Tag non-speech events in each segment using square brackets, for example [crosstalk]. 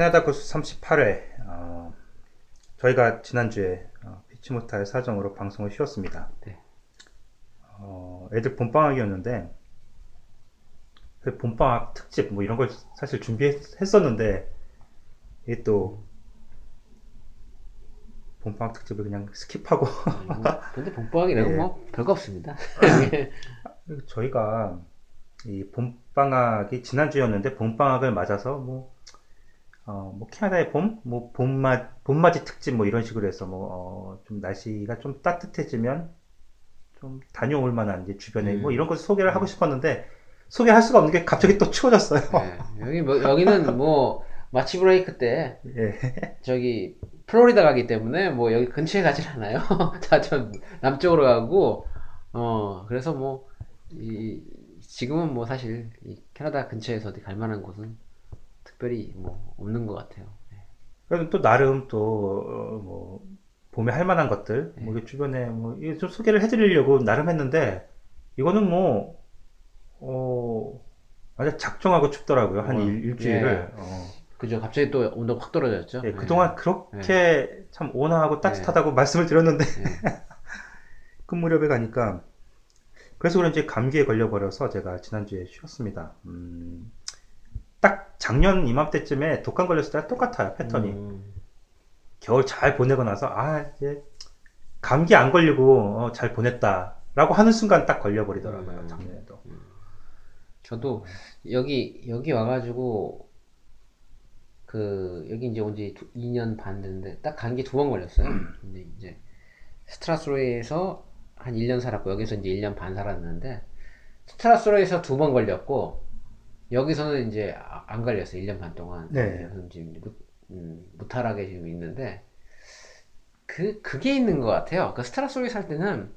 캐나다 코스 38회 어, 저희가 지난주에 어, 피치 못할 사정으로 방송을 쉬었습니다. 네. 어, 애들 봄방학이었는데 그 봄방학 특집 뭐 이런 걸 사실 준비했었는데 이게 또 봄방학 특집을 그냥 skip하고 뭐, 근데 봄방학이라고 예. 뭐 별거 없습니다. [laughs] 저희가 이 봄방학이 지난주였는데 봄방학을 맞아서 뭐, 어, 뭐 캐나다의 봄, 뭐 봄맞, 봄맞이 특집 뭐 이런 식으로 해서 뭐, 어, 좀 날씨가 좀 따뜻해지면 좀 다녀올 만한 이제 주변에 음. 뭐 이런 것을 소개를 하고 싶었는데 소개할 수가 없는 게 갑자기 또 추워졌어요. 네. 여기 뭐 여기는 [laughs] 뭐 마치 브레이크 때 예. 저기 플로리다 가기 때문에 뭐 여기 근처에 가진 않아요. [laughs] 다저 남쪽으로 가고 어 그래서 뭐 이 지금은 뭐 사실 이 캐나다 근처에서 어디 갈 만한 곳은 특별히 뭐 없는 것 같아요. 네. 그래도 또 나름 또, 어, 뭐, 봄에 할 만한 것들, 네. 뭐, 주변에 뭐, 이게 좀 소개를 해드리려고 나름 했는데, 이거는 뭐, 어, 완전 작정하고 춥더라고요. 한 어, 일, 일주일을. 예. 어. 그죠? 갑자기 또 온도가 확 떨어졌죠. 예, 네. 그동안 그렇게 참 온화하고 따뜻하다고 말씀을 드렸는데, 네. [laughs] 그 무렵에 가니까, 그래서 그런지 감기에 걸려버려서 제가 지난주에 쉬었습니다. 음, 딱 작년 이맘때쯤에 독감 걸렸을 때랑 똑같아요, 패턴이. 음, 겨울 잘 보내고 나서 아 이제 감기 안 걸리고 어, 잘 보냈다라고 하는 순간 딱 걸려버리더라고요 음. 작년에도 저도 여기 여기 와가지고 그 여기 이제 온 지 2년 반 됐는데 딱 감기 두 번 걸렸어요. 근데 이제 스트라스로에서 한 1년 살았고 여기서 이제 1년 반 살았는데 스트라스로에서 두 번 걸렸고 여기서는 이제 아- 안 걸렸어요. 1년 반 동안. 네. 그래서 지금 무, 음, 무탈하게 지금 있는데 그 그게 있는 것 같아요. 그 스트라스로에 살 때는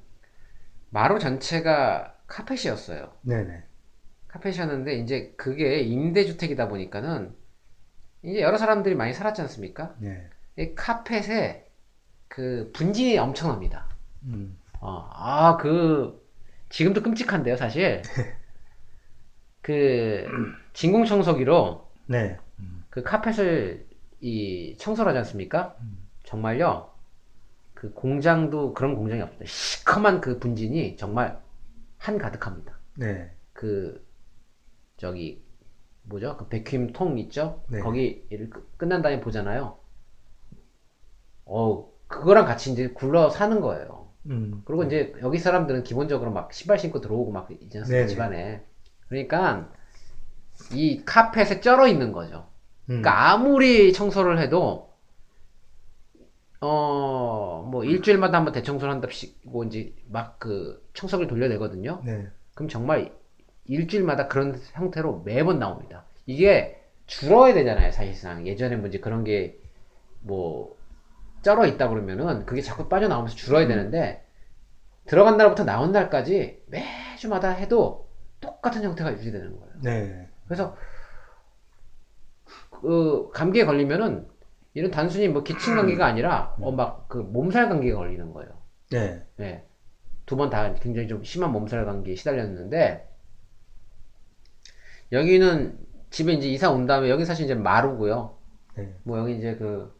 마루 전체가 카펫이었어요. 네네 카펫이었는데 이제 그게 임대주택이다 보니까는 이제 여러 사람들이 많이 살았지 않습니까? 네. 이 카펫에 그 분진이 엄청납니다. 음. 어, 아, 그, 지금도 끔찍한데요, 사실. 그, 진공청소기로 네. 그 카펫을 이 청소를 하지 않습니까? 정말요, 그 공장도 그런 공장이 없습니다. 시커먼 그 분진이 정말 한 가득합니다. 네. 그 저기 뭐죠? 그 백큐ම් 통 있죠? 네. 거기 일 끝- 끝난 다음에 보잖아요. 어 그거랑 같이 이제 굴러 사는 거예요. 음. 그리고 이제 여기 사람들은 기본적으로 막 신발 신고 들어오고 막 있지 않습니까? 네네. 집안에. 그러니까 이 카펫에 쩔어 있는 거죠. 음. 그러니까 아무리 청소를 해도 어 뭐 일주일마다 한번 대청소를 한답시고 이제 막 그 청소기를 돌려내거든요. 네. 그럼 정말 일주일마다 그런 형태로 매번 나옵니다. 이게 줄어야 되잖아요, 사실상. 예전에 뭐 이제 그런 게 뭐 쩔어 있다 그러면은 그게 자꾸 빠져나오면서 줄어야 되는데 들어간 날부터 나온 날까지 매주마다 해도 똑같은 형태가 유지되는 거예요. 네. 그래서 그 감기에 걸리면은 이런 단순히 뭐 기침 감기가 아니라 어 막 그 몸살 감기가 걸리는 거예요. 네. 네. 두 번 다 굉장히 좀 심한 몸살 감기에 시달렸는데, 여기는 집에 이제 이사 온 다음에, 여기 사실 이제 마루고요. 네. 뭐 여기 이제 그,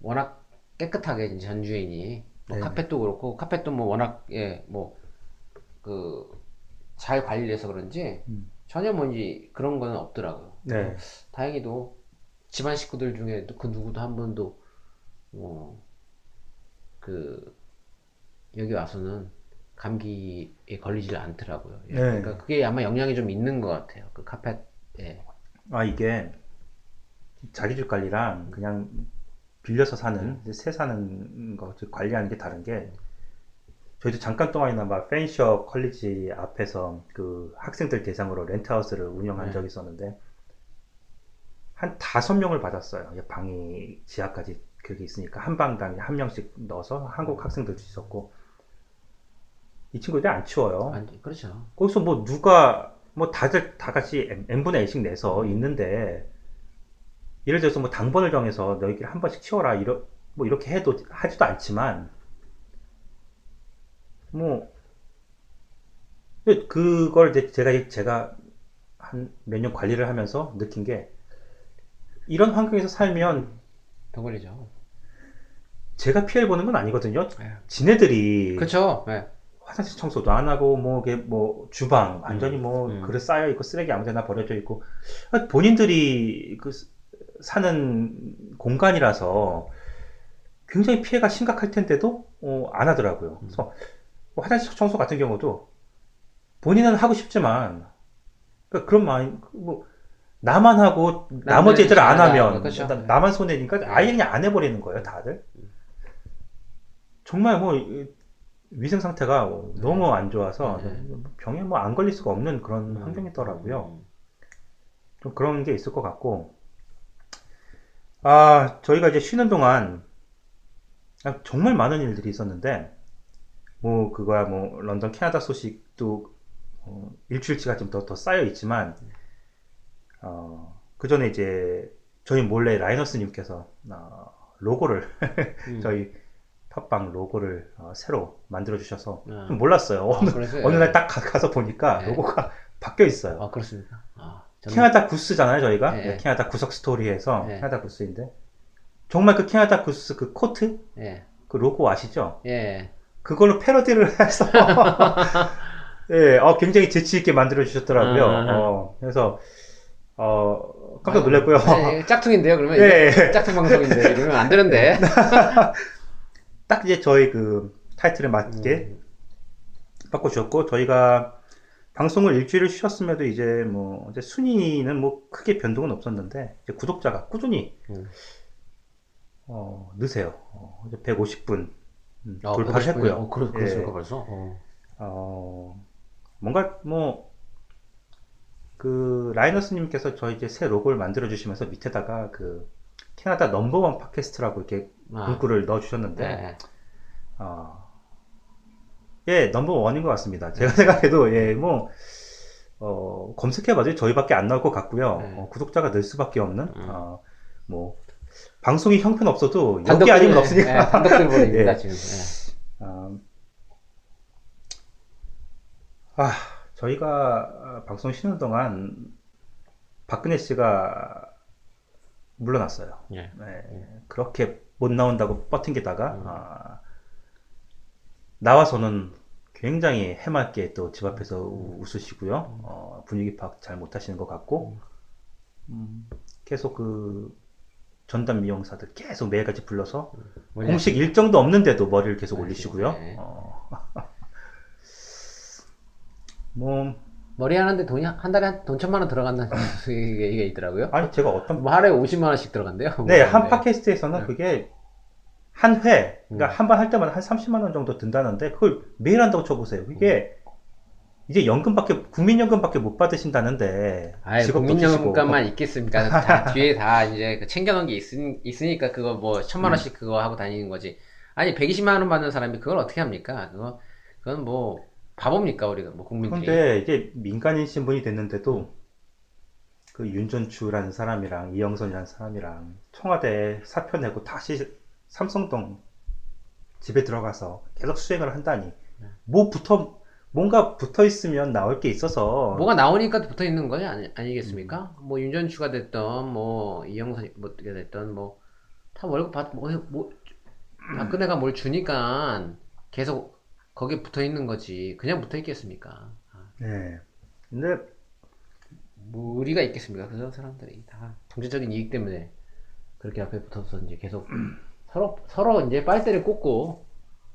워낙 깨끗하게 전 주인이, 뭐 네. 카펫도 그렇고, 카펫도 뭐 워낙, 예, 뭐, 그, 잘 관리를 해서 그런지, 음. 전혀 뭔지 그런 거는 없더라고요. 네. 다행히도 집안 식구들 중에 그 누구도 한 번도 뭐 그 여기 와서는 감기에 걸리질 않더라고요. 예. 네. 그러니까 그게 아마 영향이 좀 있는 것 같아요. 그 카펫에. 아 이게 자기 집 관리랑 그냥 빌려서 사는 새 사는 거즉 관리하는 게 다른 게 저희도 잠깐 동안이나마 페인셔 컬리지 앞에서 그 학생들 대상으로 렌트하우스를 운영한 네. 적이 있었는데 한 다섯 명을 받았어요. 방이 지하까지 그게 있으니까 한 방당에 한 명씩 넣어서 한국 학생들도 있었고 이 친구들이 안 치워요. 아니, 그렇죠. 거기서 뭐 누가 뭐 다들 다 같이 n- n분의 1씩 내서 있는데 예를 들어서 뭐 당번을 정해서 너희끼리 한 번씩 치워라 이러 뭐 이렇게 해도 하지도 않지만 뭐 그걸 제가 제가 한 몇 년 관리를 하면서 느낀 게 이런 환경에서 살면 더 걸리죠. 제가 피해를 보는 건 아니거든요. 예. 지네들이 그렇죠. 예. 화장실 청소도 안 하고 뭐 이게 뭐 주방 완전히 뭐 음. 그릇 쌓여 있고 쓰레기 아무데나 버려져 있고 아, 본인들이 그 스- 사는 공간이라서 굉장히 피해가 심각할 텐데도 어, 안 하더라고요. 음. 그래서 뭐 화장실 청소 같은 경우도 본인은 하고 싶지만 그러니까 그런 마음 뭐 나만 하고 나머지 애들 안 하면 그렇죠. 나- 나만 손해니까 아예 그냥 안 해버리는 거예요 다들 정말 뭐 이- 위생 상태가 너무 안 좋아서 네. 병에 뭐 안 걸릴 수가 없는 그런 음. 환경이더라고요 좀 그런 게 있을 것 같고 아 저희가 이제 쉬는 동안 아, 정말 많은 일들이 있었는데 뭐 그거야 뭐 런던 캐나다 소식도 어, 일주일치가 좀 더 더 쌓여 있지만 어, 그 전에 이제 저희 몰래 라이너스님께서 어, 로고를 [laughs] 음. 저희 팟빵 로고를 어, 새로 만들어 주셔서 아. 좀 몰랐어요. 아, 어느, 그래서요? 어느 날 딱 가서 보니까 네. 로고가 바뀌어 있어요. 아, 그렇습니까? 아, 저는- 캐나다 구스잖아요, 저희가. 네. 네, 캐나다 구석 스토리에서 네. 캐나다 구스인데 정말 그 캐나다 구스 그 코트 예. 그 로고 아시죠? 예. 그걸로 패러디를 [laughs] 해서 [laughs] 예, 어, 굉장히 재치 있게 만들어 주셨더라고요. 아. 어, 그래서 어, 깜짝 놀랐고요. 예, 짝퉁인데요, 그러면? 예. 이게 짝퉁 방송인데, 이러면 안 되는데. [laughs] 딱 이제 저희 그 타이틀에 맞게 음. 바꿔주셨고 저희가 방송을 일주일을 쉬었음에도 이제 뭐 이제 순위는 뭐 크게 변동은 없었는데 이제 구독자가 꾸준히 음. 어, 느세요. 어, 이제 150분 음, 아, 돌파를 150 분이요? 했고요. 어, 그렇, 그렇습니까, 예. 벌써? 어. 어, 뭔가 뭐, 그, 라이너스님께서 저희 이제 새 로고를 만들어주시면서 밑에다가 그, 캐나다 넘버원 팟캐스트라고 이렇게 아. 문구를 넣어주셨는데, 예. 어, 예, 넘버원인 것 같습니다. 제가 [laughs] 생각해도, 예, 뭐, 어, 검색해봐도 저희밖에 안 나올 것 같고요. 네. 어, 구독자가 늘 수밖에 없는, 음. 어, 뭐, 방송이 형편없어도 여기 아니면 예, 없으니까. 예, 단독들 보입니다, [laughs] 예. 지금. 예. 아, 아, 저희가 아, 방송 쉬는 동안 박근혜 씨가 물러났어요. 예. 네, 그렇게 못 나온다고 버틴게다가 음. 아, 나와서는 굉장히 해맑게 또 집 앞에서 우- 웃으시고요. 어, 분위기 파악 잘 못하시는 것 같고 음, 계속 그 전담 미용사들 계속 매일같이 불러서 뭐냐? 공식 일정도 없는데도 머리를 계속 아, 올리시고요. 네. 어. [laughs] 뭐 머리 하는데 돈이 한한 달에 한 돈 천만 원 들어간다는 [laughs] 얘기가 있더라고요. 아니 제가 어떤 뭐 하루에 50만 원씩 들어간대요. 네, 한 네. 팟캐스트에서는 네. 그게 한 회, 그러니까 음. 한번 할 때마다 한 30만 원 정도 든다는데 그걸 매일 한다고 쳐보세요. 그게 이제 연금밖에 국민연금밖에 못 받으신다는데 직업도 국민연금만 있겠습니까? [laughs] 다 뒤에 다 이제 그 챙겨놓은 게 있으, 있으니까 그거 뭐 천만 원씩 그거 하고 다니는 거지. 아니 120만 원 받는 사람이 그걸 어떻게 합니까? 그거 그건 뭐 바보입니까 우리가 뭐 국민들이. 그런데 이제 민간인 신분이 됐는데도 그 윤전추라는 사람이랑 이영선이라는 사람이랑 청와대 사표 내고 다시 삼성동 집에 들어가서 계속 수행을 한다니 네. 뭐 붙어 뭔가 붙어 있으면 나올 게 있어서 뭐가 나오니까 붙어 있는 거지 아니, 아니겠습니까? 음. 뭐 윤전추가 됐던 뭐 이영선이 뭐 어떻게 됐던 뭐 다 월급 받 뭐, 뭐 박근혜가 뭘 주니까 계속 거기에 붙어 있는 거지 그냥 붙어 있겠습니까? 아, 네. 근데 뭐 의리가 있겠습니까? 그런 사람들이 다 정치적인 이익 때문에 그렇게 앞에 붙어서 이제 계속 서로 서로 이제 빨대를 꽂고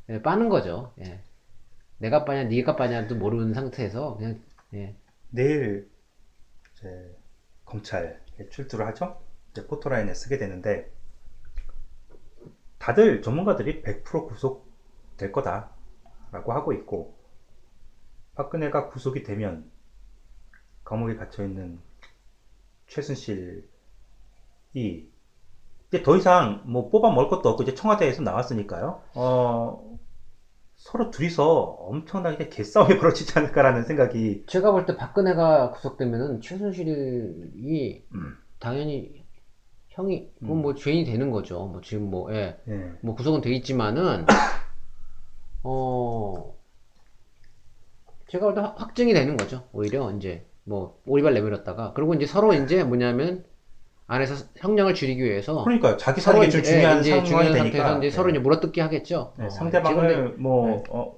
예, 빠는 거죠. 예. 내가 빠냐, 네가 빠냐도 모르는 상태에서 그냥 예. 내일 이제 검찰에 출두를 하죠. 이제 포토라인에 쓰게 되는데 다들 전문가들이 100% 구속될 거다라고 하고 있고 박근혜가 구속이 되면 감옥에 갇혀 있는 최순실이 이제 더 이상 뭐 뽑아 먹을 것도 없고 이제 청와대에서 나왔으니까요. 어 서로 둘이서 엄청나게 개싸움이 [laughs] 벌어지지 않을까라는 생각이 제가 볼 때 박근혜가 구속되면은 최순실이 음. 당연히 형이 그건 뭐 죄인이 되는 거죠. 뭐 지금 뭐 예. 예. 뭐 구속은 돼 있지만은 [coughs] 어 제가 볼 때 확증이 되는 거죠. 오히려 이제 뭐 오리발 내밀었다가 그리고 이제 서로 이제 뭐냐면 안에서 형량을 줄이기 위해서 그러니까 자기 사는 게좀 이제, 중요한 예, 이제 중요한 상태에서 이제 네. 서로 이제 물어뜯기 하겠죠. 네, 어, 상대방을 지금 뭐 네. 어,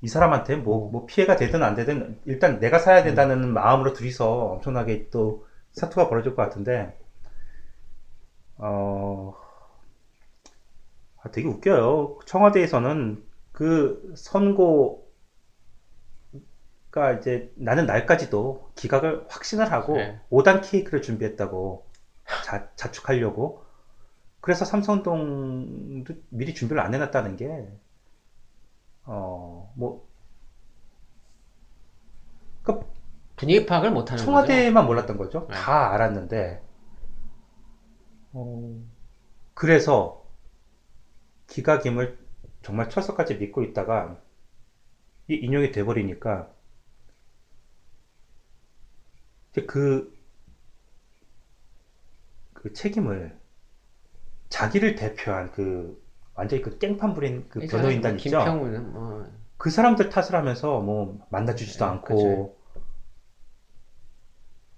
이 사람한테 뭐, 뭐 피해가 되든 안 되든 일단 내가 살아야 된다는 마음으로 둘이서 엄청나게 또 사투가 벌어질 것 같은데 어 아, 되게 웃겨요. 청와대에서는 그 선고 가 이제 나는 날까지도 기각을 확신을 하고 네. 5단 케이크를 준비했다고 자, 자축하려고 그래서 삼성동도 미리 준비를 안 해놨다는 게 어, 뭐, 그 분위기 파악을 못하는 거죠. 청와대만 몰랐던 거죠. 네. 다 알았는데, 어, 그래서 기각임을 정말 철석같이 믿고 있다가 이 인용이 돼버리니까 이제 그, 그 책임을 자기를 대표한 그 완전히 그 깽판 부린 그. 변호인단 있죠. 김평우는 뭐 그 사람들 탓을 하면서 뭐 만나주지도 네, 않고 그쵸.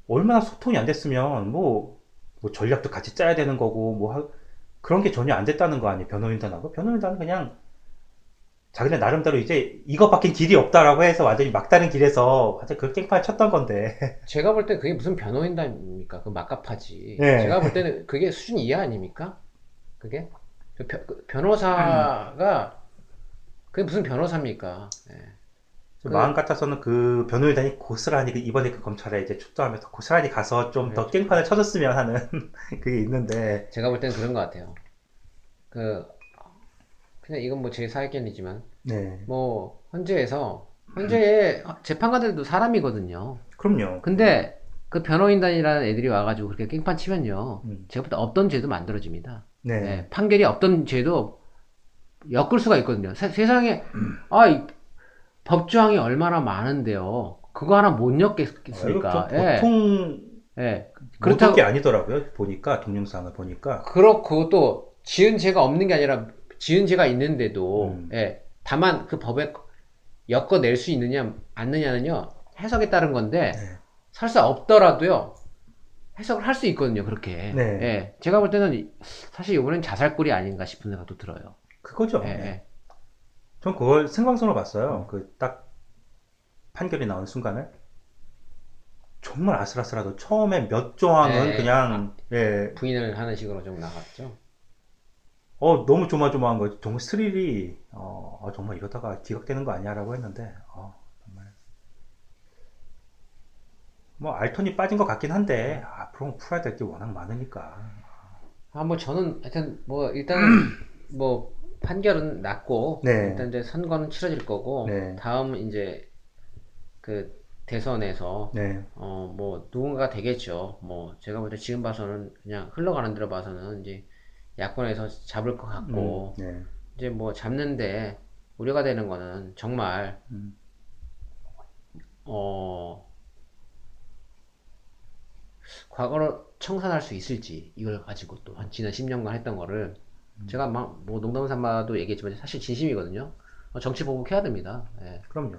얼마나 소통이 안 됐으면 뭐, 뭐 전략도 같이 짜야 되는 거고 뭐 하- 그런 게 전혀 안 됐다는 거 아니에요 변호인단하고 변호인단은 그냥 자기네 나름대로 이제 이것밖엔 길이 없다라고 해서 완전히 막다른 길에서 완전 그 깽판 쳤던 건데 [laughs] 제가 볼 때 그게 무슨 변호인단입니까? 그 막가파지. 네. 제가 볼 때는 그게 수준 이하 아닙니까? 그게 그 변- 그 변호사가 그게 무슨 변호사입니까? 예. 그- 마음 같아서는 그 변호인단이 고스란히 그 이번에 그 검찰에 이제 출두하면서 고스란히 가서 좀더 네. 깽판을 쳐줬으면 하는 [laughs] 그게 있는데 제가 볼 때는 그런 것 같아요. 그 그냥 이건 뭐 제 사견이지만 네 뭐 헌재에서 헌재의 재판관들도 사람이거든요. 그럼요 근데 그 변호인단이라는 애들이 와가지고 그렇게 깽판 치면요. 음. 제가 볼때 없던 죄도 만들어집니다. 네, 네, 판결이 없던 죄도 엮을 수가 있거든요. 세, 세상에 아, 이 법조항이 얼마나 많은데요. 그거 하나 못 엮겠습니까? 아, 예, 보통 예. 그렇다고 그렇다고 게 아니더라고요. 보니까 동영상을 보니까 그렇고 또 지은 죄가 없는 게 아니라 지은 죄가 있는데도 음. 예, 다만 그 법에 엮어낼 수 있느냐 않느냐는요 해석에 따른 건데 네. 설사 없더라도요 해석을 할 수 있거든요 그렇게 네. 예, 제가 볼 때는 이- 사실 이번엔 자살골이 아닌가 싶은 생각도 들어요 그거죠. 예, 예. 전 그걸 생방송으로 봤어요. 그 딱 판결이 나온 순간을 정말 아슬아슬하도 처음에 몇 조항은 네. 그냥 예, 부인을 하는 식으로 좀 나갔죠 어 너무 조마조마한 거 정말 스릴이 어, 아, 정말 이러다가 기각되는 거 아니야 라고 했는데 어, 정말 뭐 알턴이 빠진 것 같긴 한데 앞으로 풀어야 될 게 워낙 많으니까 아, 뭐 저는 하여튼 뭐 일단은 [clears throat] 뭐 판결은 났고 네. 일단 이제 선거는 치러질 거고 네. 다음 이제 그 대선에서 네, 어 뭐 누군가가 되겠죠. 뭐 제가 볼 때 지금 봐서는 그냥 흘러가는 대로 봐서는 이제 야권에서 잡을 것 같고 음, 네. 이제 뭐 잡는데 우려가 되는 거는 정말 음. 어 과거로 청산할 수 있을지 이걸 가지고 또 한 지난 10년간 했던 거를 제가 막 뭐 농담 삼아도 얘기했지만 사실 진심이거든요. 어, 정치 보복 해야 됩니다. 예. 그럼요.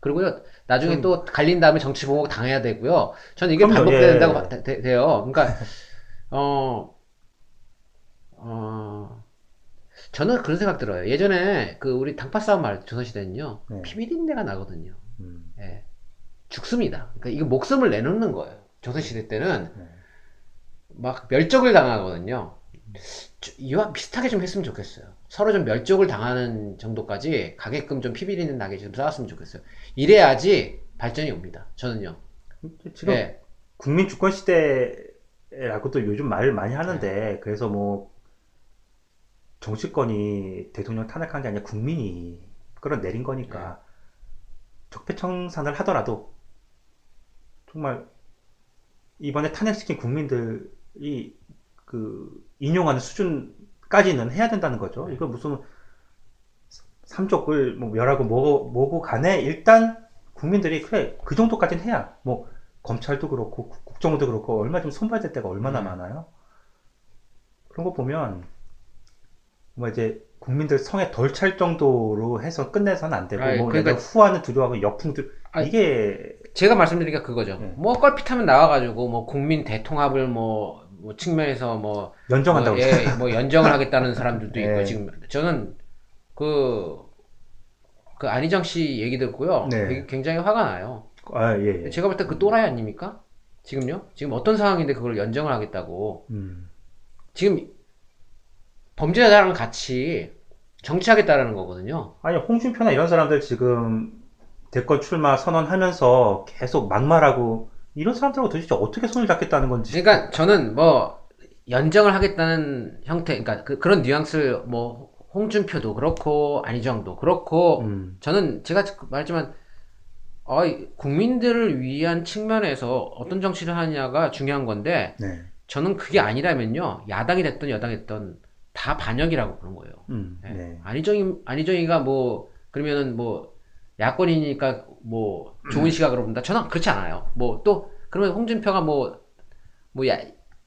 그리고요 나중에 좀- 또 갈린 다음에 정치 보복 당해야 되고요. 저는 이게 그럼요, 반복돼야 예. 된다고 돼, 돼요. 그러니까 [laughs] 어, 어 저는 그런 생각 들어요. 예전에 그 우리 당파 싸움 말 조선시대는요 네. 피비린내가 나거든요. 음, 예. 죽습니다. 그러니까 이거 목숨을 내놓는 거예요. 조선시대 때는 네. 막 멸족을 당하거든요. 저- 이와 비슷하게 좀 했으면 좋겠어요. 서로 좀 멸족을 당하는 정도까지 가게끔 좀 피비리는 나게 좀 싸웠으면 좋겠어요. 이래야지 발전이 옵니다. 저는요. 지금 예. 국민 주권 시대라고도 요즘 말을 많이 하는데 네. 그래서 뭐 정치권이 대통령 탄핵한 게 아니라 국민이 끌어내린 거니까 네. 적폐청산을 하더라도 정말 이번에 탄핵시킨 국민들이 그 인용하는 수준까지는 해야 된다는 거죠. 네. 이거 무슨 삼족을 뭐 멸하고 뭐고, 뭐고 간에 일단 국민들이 그래 그 정도까지는 해야 뭐 검찰도 그렇고 국- 국정원도 그렇고 얼마 좀 손봐야 될 때가 얼마나 음. 많아요. 그런 거 보면 뭐 이제 국민들 성에 덜 찰 정도로 해서 끝내서는 안 되고 아이, 뭐 그러니까- 후하는 두려워하고 역풍 들 아, 이게 제가 말씀드리니까 그거죠. 네. 뭐 껄핏하면 나와가지고 뭐 국민 대통합을 뭐, 뭐 측면에서 뭐 연정한다고 뭐, 예, 뭐 연정을 하겠다는 사람들도 [laughs] 있고 네. 지금 저는 그, 그 안희정 씨 얘기 듣고요. 네. 굉장히 화가 나요. 아, 예, 예. 제가 볼 때 그 또라이 아닙니까? 지금요? 지금 어떤 상황인데 그걸 연정을 하겠다고. 음. 지금 범죄자랑 같이 정치하겠다라는 거거든요. 아니, 홍준표나 이런 사람들 지금 대권 출마 선언하면서 계속 막말하고 이런 사람들하고 도대체 어떻게 손을 잡겠다는 건지. 그러니까 저는 뭐 연정을 하겠다는 형태, 그러니까 그, 런 뉘앙스를 뭐 홍준표도 그렇고 안희정도 그렇고 음. 저는 제가 말했지만 어, 국민들을 위한 측면에서 어떤 정치를 하느냐가 중요한 건데 네. 저는 그게 아니라면요 야당이 됐든 여당이 됐든 다 반역이라고 보는 거예요. 음. 네. 네. 안희정이 안희정이가 뭐 그러면은 뭐 야권이니까 뭐 좋은 시각으로 본다. 저는 그렇지 않아요. 뭐 또 그러면 홍준표가 뭐 뭐 야,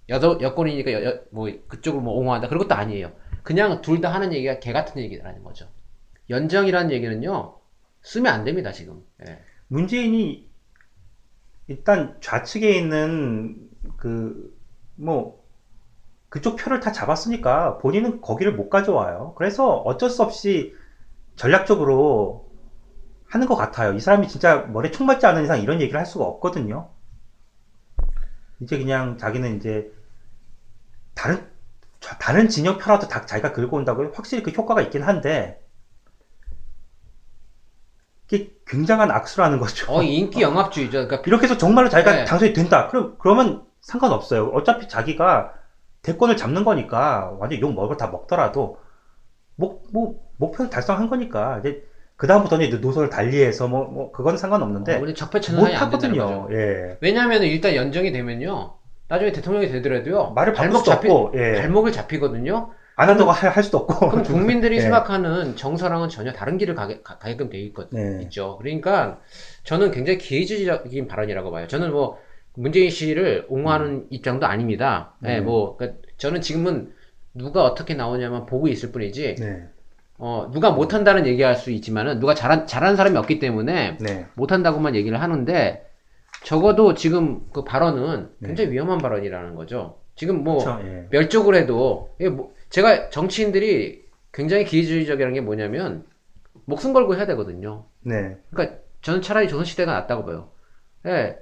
여도 여권이니까 여, 여- 뭐 그쪽을 뭐 옹호한다. 그런 것도 아니에요. 그냥 둘 다 하는 얘기가 개 같은 얘기라는 거죠. 연정이라는 얘기는요 쓰면 안 됩니다 지금. 예. 문재인이 일단 좌측에 있는 그 뭐 그쪽 표를 다 잡았으니까 본인은 거기를 못 가져와요. 그래서 어쩔 수 없이 전략적으로 하는 것 같아요. 이 사람이 진짜 머리에 총 맞지 않은 이상 이런 얘기를 할 수가 없거든요. 이제 그냥 자기는 이제 다른 자- 다른 진영 표라도 다 자기가 긁고 온다고 확실히 그 효과가 있긴 한데 이게 굉장한 악수라는 거죠. 어 인기 영합주의죠. 그러니까 이렇게 해서 정말로 자기가 네. 당선이 된다. 그럼, 그러면 상관없어요. 어차피 자기가 대권을 잡는 거니까 완전 욕 먹을 다 먹더라도 목, 뭐, 목표는 달성한 거니까 이제 그 다음부터는 이제 노선을 달리해서 뭐, 뭐, 그건 상관없는데 어, 우리 적폐 못 하거든요. 예. 왜냐하면 일단 연정이 되면요. 나중에 대통령이 되더라도요. 말을 발목 잡히 없고, 예. 발목을 잡히거든요. 안 한다고 할, 할 수도 없고. 그럼 국민들이 [laughs] 예. 생각하는 정서랑은 전혀 다른 길을 가게, 가, 게끔 돼 있거든요. 네. 있죠. 그러니까 저는 굉장히 기회주의적인 발언이라고 봐요. 저는 뭐 문재인 씨를 옹호하는 입장도 아닙니다. 예, 음. 뭐 그러니까 저는 지금은 누가 어떻게 나오냐만 보고 있을 뿐이지. 네. 어, 누가 못한다는 얘기할 수 있지만은 누가 잘한 잘하는 사람이 없기 때문에 네. 못한다고만 얘기를 하는데 적어도 지금 그 발언은 네. 굉장히 위험한 발언이라는 거죠. 지금 뭐 그렇죠. 예. 멸족을 해도 뭐 제가 정치인들이 굉장히 기회주의적이라는 게 뭐냐면 목숨 걸고 해야 되거든요. 네. 그러니까 저는 차라리 조선시대가 낫다고 봐요. 예, 차-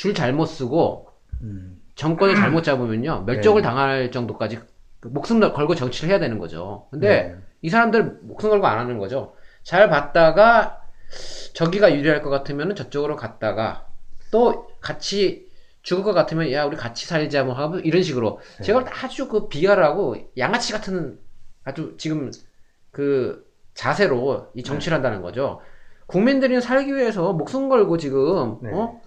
줄 잘못 쓰고 음. 정권을 [clears throat] 잘못 잡으면요 멸족을 네. 당할 정도까지 그 목숨 걸고 정치를 해야 되는 거죠. 근데 네. 이 사람들 목숨 걸고 안 하는 거죠. 잘 봤다가 저기가 유리할 것 같으면 저쪽으로 갔다가 또 같이 죽을 것 같으면 야 우리 같이 살자 뭐 하고 이런 식으로 네. 제가 아주 그 비열하고 양아치 같은 아주 지금 그 자세로 이 정치를 한다는 거죠. 국민들이 살기 위해서 목숨 걸고 지금 네. 어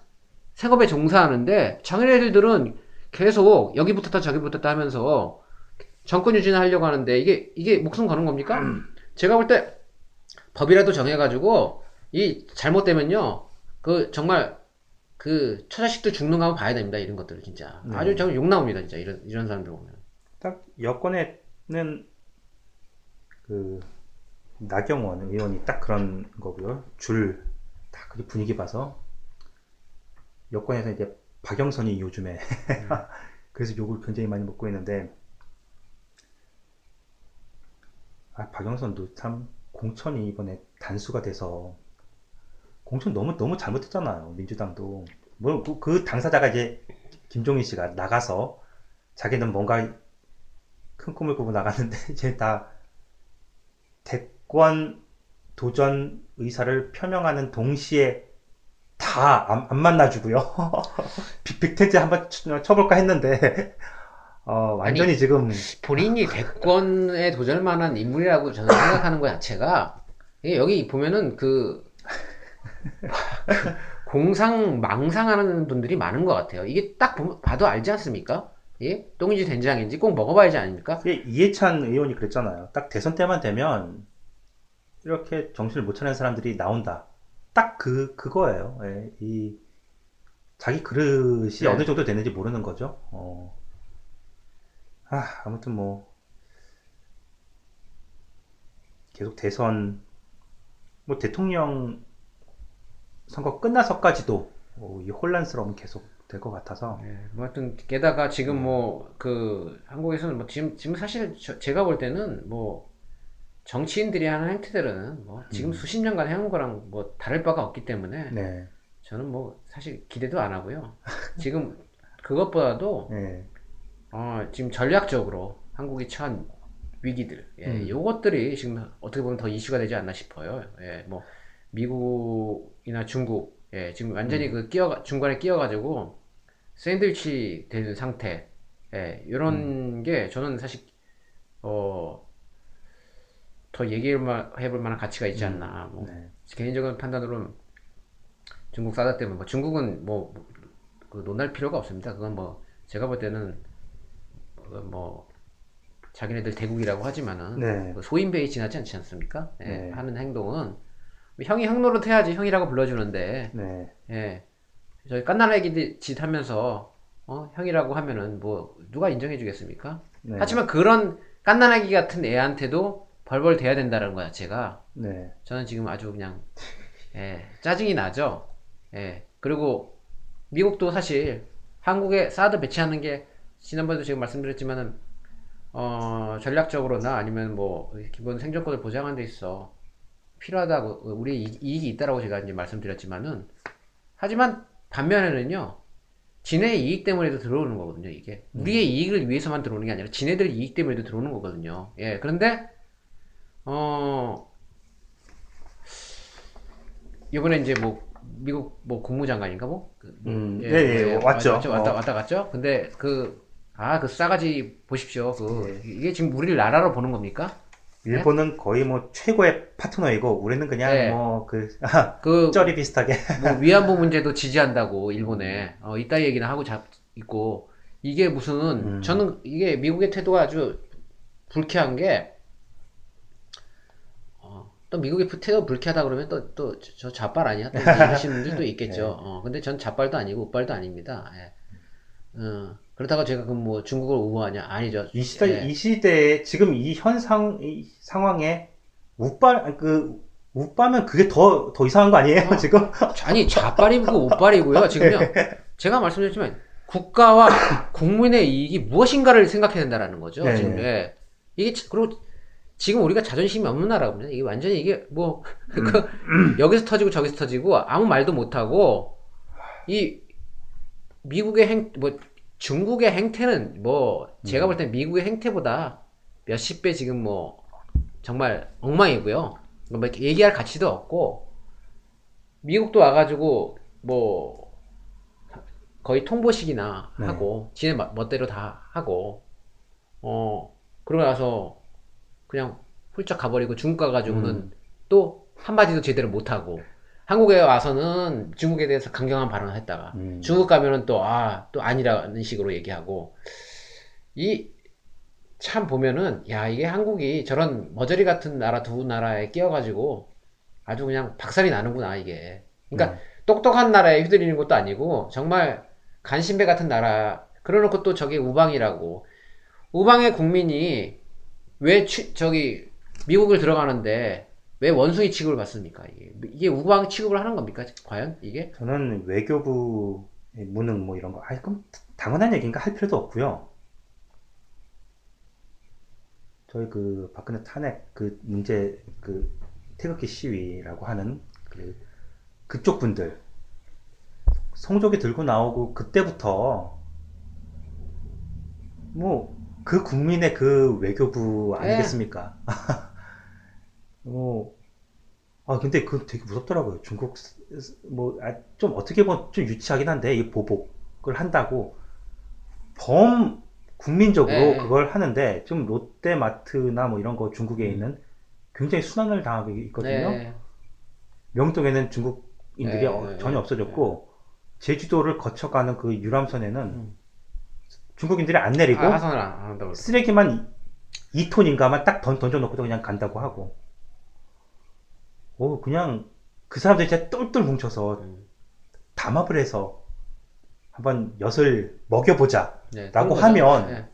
생업에 종사하는데 장애인들은 계속 여기부터 저기부터 하면서 정권 유지를 하려고 하는데 이게 이게 목숨 거는 겁니까? 제가 볼 때 법이라도 정해가지고 이 잘못되면요 그 정말 그 처자식도 죽는 거 한번 봐야 됩니다 이런 것들을 진짜 네. 아주 정말 욕 나옵니다 진짜 이런 이런 사람들 보면 딱 여권에는 그 나경원 의원이 딱 그런 거고요. 줄딱 그렇게 분위기 봐서 여권에서 이제 박영선이 요즘에 [laughs] 그래서 욕을 굉장히 많이 먹고 있는데 아 박영선도 참 공천이 이번에 단수가 돼서 공천 너무 너무 잘못했잖아요. 민주당도 뭐그 당사자가 이제 김종인 씨가 나가서 자기는 뭔가 큰 꿈을 꾸고 나갔는데 [laughs] 이제 다 대권 도전 의사를 표명하는 동시에 다안 만나주고요. [laughs] 빅- 빅텐트 한번 쳐- 쳐볼까 했는데 [laughs] 어, 완전히 지금 본인이 [laughs] 대권에 도전할 만한 인물이라고 저는 생각하는 것 자체가 여기 보면은 그 공상 망상하는 분들이 많은 것 같아요. 이게 딱 보면- 봐도 알지 않습니까? 예? 똥인지 된장인지 꼭 먹어봐야지 아닙니까? 이게 이해찬 의원이 그랬잖아요. 딱 대선 때만 되면 이렇게 정신을 못 차리는 사람들이 나온다. 딱 그 그거예요. 예, 이 자기 그릇이 네. 어느 정도 되는지 모르는 거죠. 어. 아, 아무튼 뭐 계속 대선 뭐 대통령 선거 끝나서까지도 어, 이 혼란스러움이 계속 될 것 같아서 예, 뭐 하여튼 게다가 지금 뭐 그 한국에서는 뭐 지금 지금 사실 저- 제가 볼 때는 뭐 정치인들이 하는 행태들은 뭐 지금 수십 년간 해온 거랑 뭐 다를 바가 없기 때문에 네, 저는 뭐 사실 기대도 안 하고요. [laughs] 지금 그것보다도 네, 어, 지금 전략적으로 한국이 처한 위기들, 예, 음. 요것들이 지금 어떻게 보면 더 이슈가 되지 않나 싶어요. 예, 뭐 미국이나 중국, 예, 지금 음. 완전히 그 끼어 중간에 끼어가지고 샌드위치 되는 상태, 예, 이런 음. 게 저는 사실 어, 더 얘기해볼 만한 가치가 있지 않나. 뭐 네. 개인적인 판단으로는 중국 사다 때문에 뭐 중국은 뭐, 그 논할 필요가 없습니다. 그건 뭐 제가 볼 때는 어, 뭐 자기네들 대국이라고 하지만은 네. 그 소인배에 지나지 않지 않습니까? 예, 네. 하는 행동은 형이 형노릇 해야지 형이라고 불러주는데 네, 예, 저희 깐나라기 짓 하면서 어, 형이라고 하면은 뭐 누가 인정해 주겠습니까? 네. 하지만 그런 깐나라기 같은 애한테도 벌벌 대야 된다는 거야 제가. 네, 저는 지금 아주 그냥 예, 짜증이 나죠. 예, 그리고 미국도 사실 한국에 사드 배치하는 게 지난번에도 제가 말씀드렸지만은 어, 전략적으로나 아니면 뭐 기본 생존권을 보장하는 데 있어 필요하다고 우리 이- 이익이 있다라고 제가 이제 말씀드렸지만은 하지만 반면에는요 지네의 이익 때문에도 들어오는 거거든요 이게. 우리의 이익을 위해서만 들어오는 게 아니라 지네들 이익 때문에도 들어오는 거거든요. 예 그런데 어. 이번에 이제 뭐 미국 뭐 국무장관인가 뭐? 그, 음, 예, 예, 왔죠. 왔다, 왔다 어. 왔다 갔죠? 근데 그 아 그 싸가지 보십시오. 그 예. 이게 지금 우리를 나라로 보는 겁니까? 일본은 거의 뭐 최고의 파트너이고 우리는 그냥 네. 뭐그 그 [laughs] 쩔이 비슷하게. 뭐 위안부 문제도 지지한다고 일본에. 어, 이따 얘기는 하고 잡 있고. 이게 무슨 음. 저는 이게 미국의 태도가 아주 불쾌한 게 어, 또 미국의 태도 불쾌하다 그러면 또 또저 좌빨 아니야 또 이러시는 [laughs] 분들도 있겠죠. 어, 근데 전 좌빨도 아니고 우빨도 아닙니다. 예. 어, 그렇다고 제가 그뭐 중국을 우호하냐 아니죠. 이 시대 예. 이 시대에 지금 이 현상 이 상황에 우빨 그 우빠면 그게 더 더 이상한 거 아니에요 어. 지금? [laughs] 아니 좌빨이고 우빨이고요. 지금요. [laughs] 제가 말씀드렸지만 국가와 국민의 이익이 무엇인가를 생각해야 된다라는 거죠. 네. 지금 예. 이게 지- 그리고 지금 우리가 자존심이 없는 나라거든요. 이게 완전히 이게 뭐 [laughs] 그, 여기서 터지고 저기서 터지고 아무 말도 못 하고 이 미국의 행 뭐 중국의 행태는 뭐 제가 볼땐 미국의 행태보다 몇십 배 지금 뭐 정말 엉망이고요. 뭐 이렇게 얘기할 가치도 없고 미국도 와가지고 뭐 거의 통보식이나 네. 하고 지네 마- 멋대로 다 하고 어 그러고 나서 그냥 훌쩍 가버리고 중국 가가지고는 음. 또 한마디도 제대로 못하고 한국에 와서는 중국에 대해서 강경한 발언을 했다가 음. 중국 가면은 또 아 또 아 니라는 식으로 얘기하고 이 참 보면은 야 이게 한국이 저런 머저리 같은 나라 두 나라에 끼어가지고 아주 그냥 박살이 나는구나 이게 그러니까 똑똑한 나라에 휘둘리는 것도 아니고 정말 간신배 같은 나라 그러놓고 또 저게 우방이라고 우방의 국민이 왜 취- 저기 미국을 들어가는데 왜 원숭이 취급을 받습니까? 이게 이게 우방 취급을 하는 겁니까? 과연 이게? 저는 외교부 무능 뭐 이런 거, 아 그럼 당연한 얘기인가? 할 필요도 없고요. 저희 그 박근혜 탄핵 그 문제 그 태극기 시위라고 하는 그 그쪽 분들 성적이 들고 나오고 그때부터 뭐 그 국민의 그 외교부 아니겠습니까? 뭐 [laughs] 아, 근데 그 되게 무섭더라고요. 중국, 뭐, 아, 좀 어떻게 보면 좀 유치하긴 한데, 이 보복을 한다고, 범, 국민적으로 네. 그걸 하는데, 좀 롯데마트나 뭐 이런 거 중국에 있는 굉장히 순환을 당하고 있거든요. 네. 명동에는 중국인들이 네, 어- 네, 전혀 네. 없어졌고, 제주도를 거쳐가는 그 유람선에는 중국인들이 안 내리고, 아, 하선을 안 한다고 쓰레기만 2톤인가만 딱 던, 던져놓고 그냥 간다고 하고. 오, 그냥 그 사람들이 진짜 똘똘 뭉쳐서 음. 담합을 해서 한번 엿을 먹여보자. 네, 라고. 하면 네.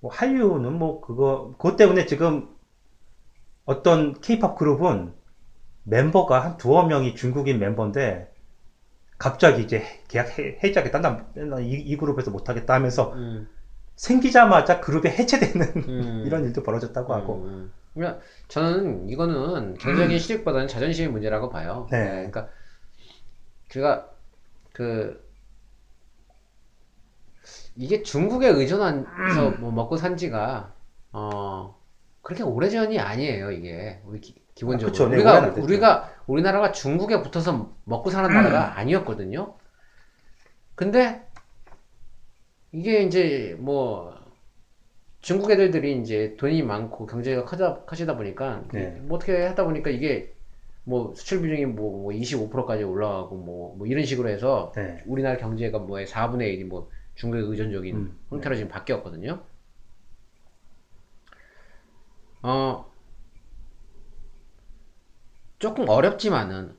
뭐 한류는 뭐 그거, 그것 때문에 지금 어떤 케이팝 그룹은 멤버가 한 두어 명이 중국인 멤버인데 갑자기 이제 계약 해, 해지하겠다. 난 이, 이 그룹에서 못하겠다 하면서 음, 생기자마자 그룹이 해체되는 음. [laughs] 이런 일도 벌어졌다고 하고. 음, 그러니까 저는 이거는 경제적인 실력보다는 자존심의 문제라고 봐요. 네. 그러니까 제가 그 이게 중국에 의존해서 뭐 먹고 산 지가 어 그렇게 오래전이 아니에요 이게 우리 기, 기본적으로 그쵸, 네, 우리가 됐죠. 우리가 우리나라가 중국에 붙어서 먹고 사는 나라가 아니었거든요. 근데 이게 이제 뭐 중국 애들들이 이제 돈이 많고 경제가 커다, 커지다 보니까 네. 뭐 어떻게 하다 보니까 이게 뭐 수출 비중이 뭐, 뭐 25%까지 올라가고 뭐, 뭐 이런 식으로 해서 네. 우리나라 경제가 뭐의 4분의 1이 뭐 중국에 의존적인 음, 형태로 지금 바뀌었거든요. 어, 조금 어렵지만은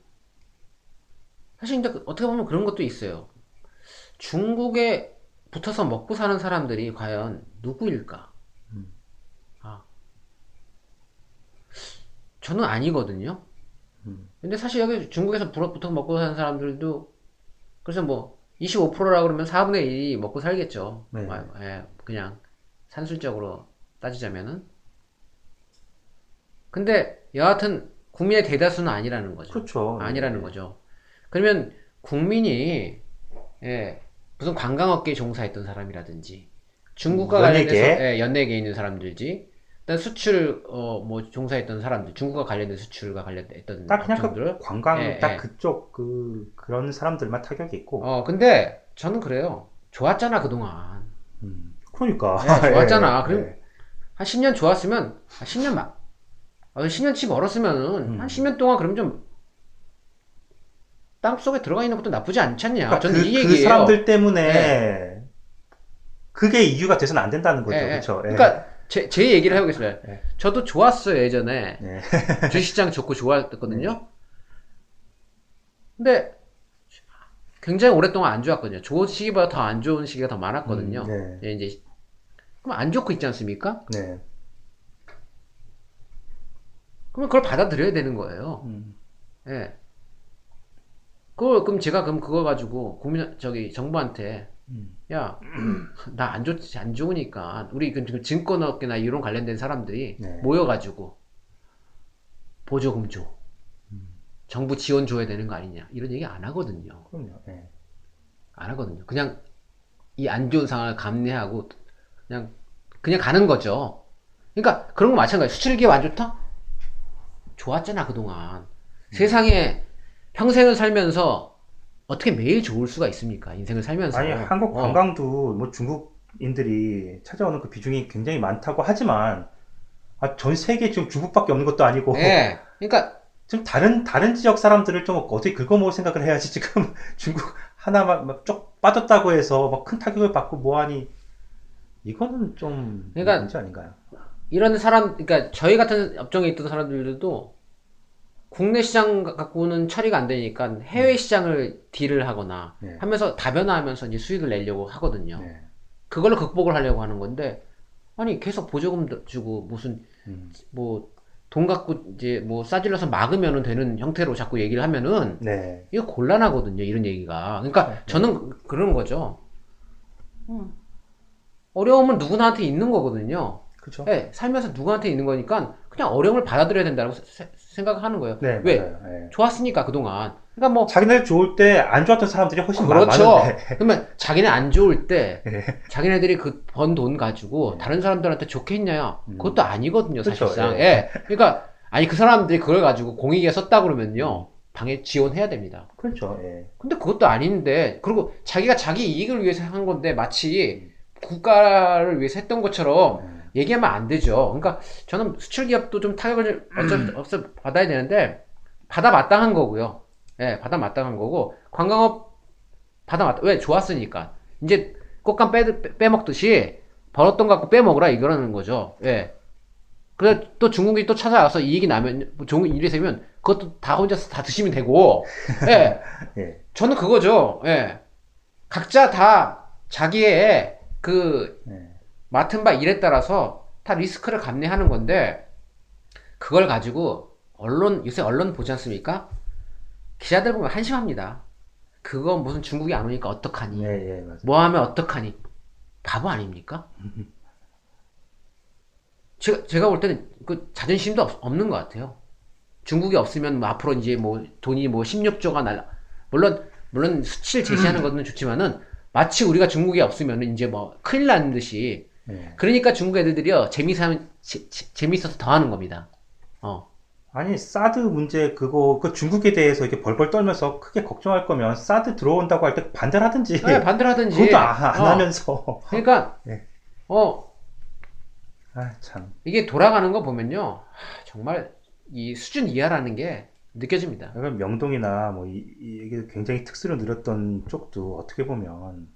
사실 근데 그- 어떻게 보면 그런 것도 있어요. 중국에 붙어서 먹고 사는 사람들이 과연 누구일까? 음. 아, 저는 아니거든요. 음. 근데 사실 여기 중국에서 불어- 붙어 먹고 사는 사람들도 그래서 뭐 25%라 그러면 4분의 1이 먹고 살겠죠. 네. 아, 예, 그냥 산술적으로 따지자면은. 근데 여하튼 국민의 대다수는 아니라는 거죠. 그렇죠. 아니라는 네. 거죠. 그러면 국민이 예, 무슨 관광업계에 종사했던 사람이라든지 중국과 음, 연예계? 관련해서 예, 연예계에 있는 사람들지 그다음 수출 어 뭐 종사했던 사람들 중국과 관련된 수출과 관련됐던 딱 그냥 그 관광 예, 딱 예. 그쪽 그 그런 사람들만 타격이 있고. 어 근데 저는 그래요 좋았잖아 그동안 음. 그러니까. 네, 좋았잖아. [laughs] 예, 그럼- 예. 한 10년 좋았으면 한 10년 막 어, 10년 치 멀었으면은 음. 한 10년 동안 그럼 좀 땅속에 들어가 있는 것도 나쁘지 않지 않냐 그러니까 저는 그, 이그 얘기예요 사람들 때문에 그게 이유가 돼서는 안 된다는 거죠. 예, 예. 그렇죠. 예. 그러니까 제, 제 얘기를 해보겠습니다. 예. 저도 좋았어요 예전에 예. [laughs] 주식시장 좋고 좋았거든요. 근데 굉장히 오랫동안 안 좋았거든요. 좋은 시기보다 더 안 좋은 시기가 더 많았거든요. 음, 예, 이제 그럼 안 좋고 있지 않습니까? 네. 그러면 그걸 받아들여야 되는 거예요. 음. 예. 그걸 그럼 제가 그럼 그거 가지고 국민 저기 정부한테 음. 야 [clears throat] 나 안 좋지 안 좋으니까 우리 그 지금 증권업계나 이런 관련된 사람들이 네. 모여가지고 보조금 줘. 음. 정부 지원 줘야 되는 거 아니냐 이런 얘기 안 하거든요. 그럼요. 예. 안 하거든요. 그냥 이 안 좋은 상황을 감내하고 그냥 그냥 가는 거죠. 그러니까 그런 거 마찬가지. 수출 기업 안 좋다? 좋았잖아 그동안. 세상에 평생을 살면서 어떻게 매일 좋을 수가 있습니까? 인생을 살면서. 아니 한국 어. 관광도 뭐 중국인들이 찾아오는 그 비중이 굉장히 많다고 하지만 아, 전 세계 지금 중국밖에 없는 것도 아니고 예. 그러니까 좀 다른 다른 지역 사람들을 좀 어떻게 긁어모을 생각을 해야지 지금 [laughs] 중국 하나만 막쭉 빠졌다고 해서 막 큰 타격을 받고 뭐하니 이거는 좀 그러니까 문제 아닌가요? 이런 사람, 그러니까 저희 같은 업종에 있던 사람들도 국내 시장 갖고는 처리가 안 되니까 해외 시장을 딜을 하거나 네. 하면서 다변화하면서 이제 수익을 내려고 하거든요. 네. 그걸로 극복을 하려고 하는 건데 아니 계속 보조금 주고 무슨 음. 뭐돈 갖고 이제 뭐 싸질러서 막으면 되는 형태로 자꾸 얘기를 하면은 네. 이거 곤란하거든요 이런 얘기가 그러니까 저는 그런 거죠 음. 어려움은 누구나한테 있는 거거든요 그렇죠. 예, 살면서 누구한테 있는 거니까 그냥 어려움을 받아들여야 된다고 세- 생각하는 거예요 네, 왜. 네. 좋았으니까 그동안 그러니까 뭐 자기네 좋을 때 안 좋았던 사람들이 훨씬 많- 그렇죠. 많은데 그러면 자기네 안 좋을 때 네. 자기네들이 그 번 돈 가지고 네. 다른 사람들한테 좋겠냐? 음. 그것도 아니거든요, 그렇죠, 사실상. 예. 예. 그러니까 아니 그 사람들이 그걸 가지고 공익에 썼다 그러면요. 당연히 지원해야 됩니다. 그렇죠. 예. 근데 그것도 아닌데 그리고 자기가 자기 이익을 위해서 한 건데 음. 마치 국가를 위해서 했던 것처럼 네. 얘기하면 안 되죠. 그러니까 저는 수출 기업도 좀 타격을 어쩔 수 없어 받아야 되는데 받아 마땅한 거고요. 예, 받아 마땅한 거고 관광업 받아 마땅 왜 좋았으니까 이제 꽃감 빼, 빼- 빼먹듯이 벌었던 거 갖고 빼먹으라 이거라는 거죠. 예. 그래 또 중국이 또 찾아와서 이익이 나면 뭐 좋은 일이 생기면 그것도 다 혼자서 다 드시면 되고 예. [laughs] 예. 저는 그거죠. 예. 각자 다 자기의 그 네. 맡은 바 일에 따라서 다 리스크를 감내하는 건데 그걸 가지고 언론 요새 언론 보지 않습니까? 기자들 보면 한심합니다. 그거 무슨 중국이 안 오니까 어떡하니? 예, 예. 뭐 하면 어떡하니? 바보 아닙니까? [laughs] 제가, 제가 볼 때는 그 자존심도 없, 없는 것 같아요. 중국이 없으면 뭐 앞으로 이제 뭐 돈이 뭐 16조가 날라. 물론, 물론 수치를 제시하는 [laughs] 것은 좋지만은 마치 우리가 중국이 없으면 이제 뭐 큰일 나는 듯이. 예. 그러니까 중국 애들들이요. 재미있으면, 재- 재- 재미있어서 더 하는 겁니다. 어. 아니, 사드 문제, 그거, 그 중국에 대해서 이렇게 벌벌 떨면서 크게 걱정할 거면 사드 들어온다고 할 때 반대를 하든지. 네, 반대로 하든지. 그것도 안, 안 어. 하면서. 그러니까, 네. 어, 아, 참. 이게 돌아가는 거 보면요. 하, 정말 이 수준 이하라는 게 느껴집니다. 약간 명동이나 뭐, 이, 이- 이게 굉장히 특수를 누렸던 쪽도 어떻게 보면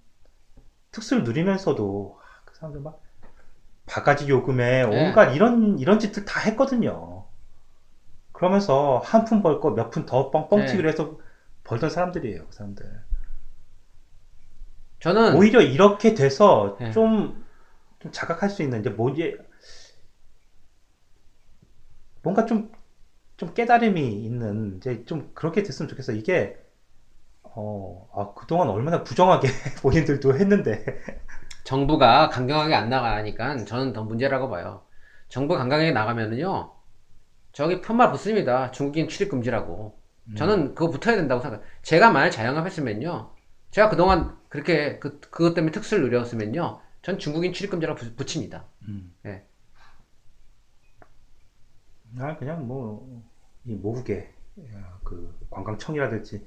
특수를 누리면서도 아, 그 사람들 막 바가지 요금에 네. 온갖 이런, 이런 짓들 다 했거든요. 그러면서 한 푼 벌 거 몇 푼 더 뻥뻥튀기로 해서 벌던 사람들이에요, 그 사람들. 저는 오히려 이렇게 돼서 네. 좀, 좀 자각할 수 있는, 이제 뭐, 이제, 뭔가 좀, 좀 깨달음이 있는, 이제 좀 그렇게 됐으면 좋겠어. 이게, 어, 아, 그동안 얼마나 부정하게 [laughs] 본인들도 했는데, 정부가 강경하게 안 나가니까 저는 더 문제라고 봐요. 정부 강경하게 나가면은요, 저기 편말 붙습니다. 중국인 출입 금지라고. 저는 그거 붙어야 된다고 생각해요. 제가 만약 자영업했으면요, 제가 그동안 그렇게 그, 그것 때문에 특수를 누렸으면요, 전 중국인 출입 금지라고 붙- 붙입니다. 음. 네. 아, 그냥 뭐, 이 모국의, 야, 그, 관광청이라든지,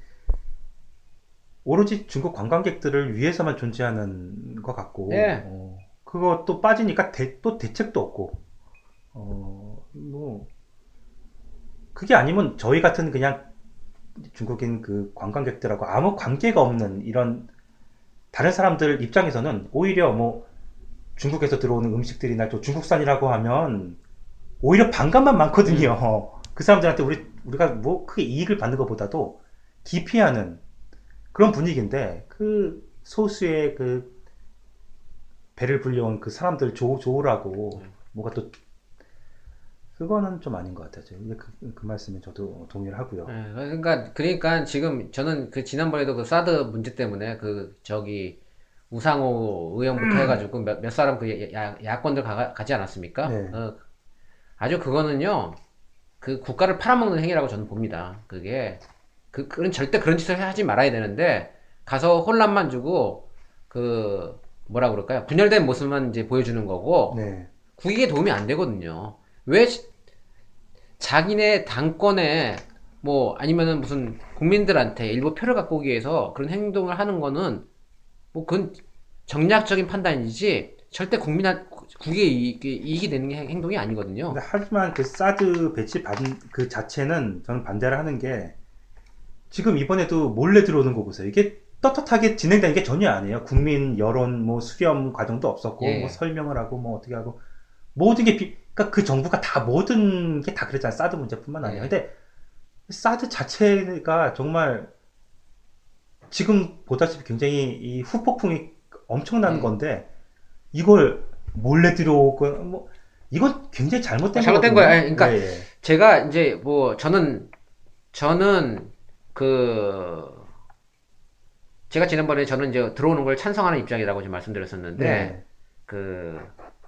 오로지 중국 관광객들을 위해서만 존재하는 것 같고, 예. 어, 그거 또 빠지니까 대, 또 대책도 없고, 어, 뭐, 그게 아니면 저희 같은 그냥 중국인 그 관광객들하고 아무 관계가 없는 이런 다른 사람들 입장에서는 오히려 뭐 중국에서 들어오는 음식들이나 또 중국산이라고 하면 오히려 반감만 많거든요. 그 사람들한테 우리, 우리가 뭐 크게 이익을 받는 것보다도 기피하는 그런 분위기인데 그 소수의 그 배를 불려온 그 사람들 조, 조우라고 뭐가 또 그거는 좀 아닌 것 같아요. 근데 그, 그 말씀에 저도 동의를 하고요. 예, 그러니까 그러니까 지금 저는 그 지난번에도 그 사드 문제 때문에 그 저기 우상호 의원부터 해가지고 몇, 몇 사람 그 야, 야권들 가, 가지 않았습니까? 네. 어, 아주 그거는요 그 국가를 팔아먹는 행위라고 저는 봅니다. 그게 그 그런 절대 그런 짓을 하지 말아야 되는데 가서 혼란만 주고 그 뭐라 그럴까요? 분열된 모습만 이제 보여주는 거고 네. 국익에 도움이 안 되거든요. 왜 시- 자기네 당권에 뭐 아니면은 무슨 국민들한테 일부 표를 갖고 오기 위해서 그런 행동을 하는 거는 뭐 그건 정략적인 판단이지 절대 국민한 국익에 이익이, 이익이 되는 게 행- 행동이 아니거든요. 하지만 그 사드 배치 받은 그 자체는 저는 반대를 하는 게 지금 이번에도 몰래 들어오는 거 보세요. 이게 떳떳하게 진행되는 게 전혀 아니에요. 국민 여론 뭐 수렴 과정도 없었고 예. 뭐 설명을 하고 뭐 어떻게 하고 모든 게 비, 그러니까 그 정부가 다 모든 게 다 그랬잖아요. 사드 문제뿐만 아니라. 예. 근데 사드 자체가 정말 지금 보다시피 굉장히 이 후폭풍이 엄청난 예. 건데 이걸 몰래 들어오고 뭐 이건 굉장히 잘못된 잘못된 거거든요. 거야. 아니, 그러니까 예, 예. 제가 이제 뭐 저는 저는 그 제가 지난번에 저는 이제 들어오는 걸 찬성하는 입장이라고 지금 말씀드렸었는데 네. 그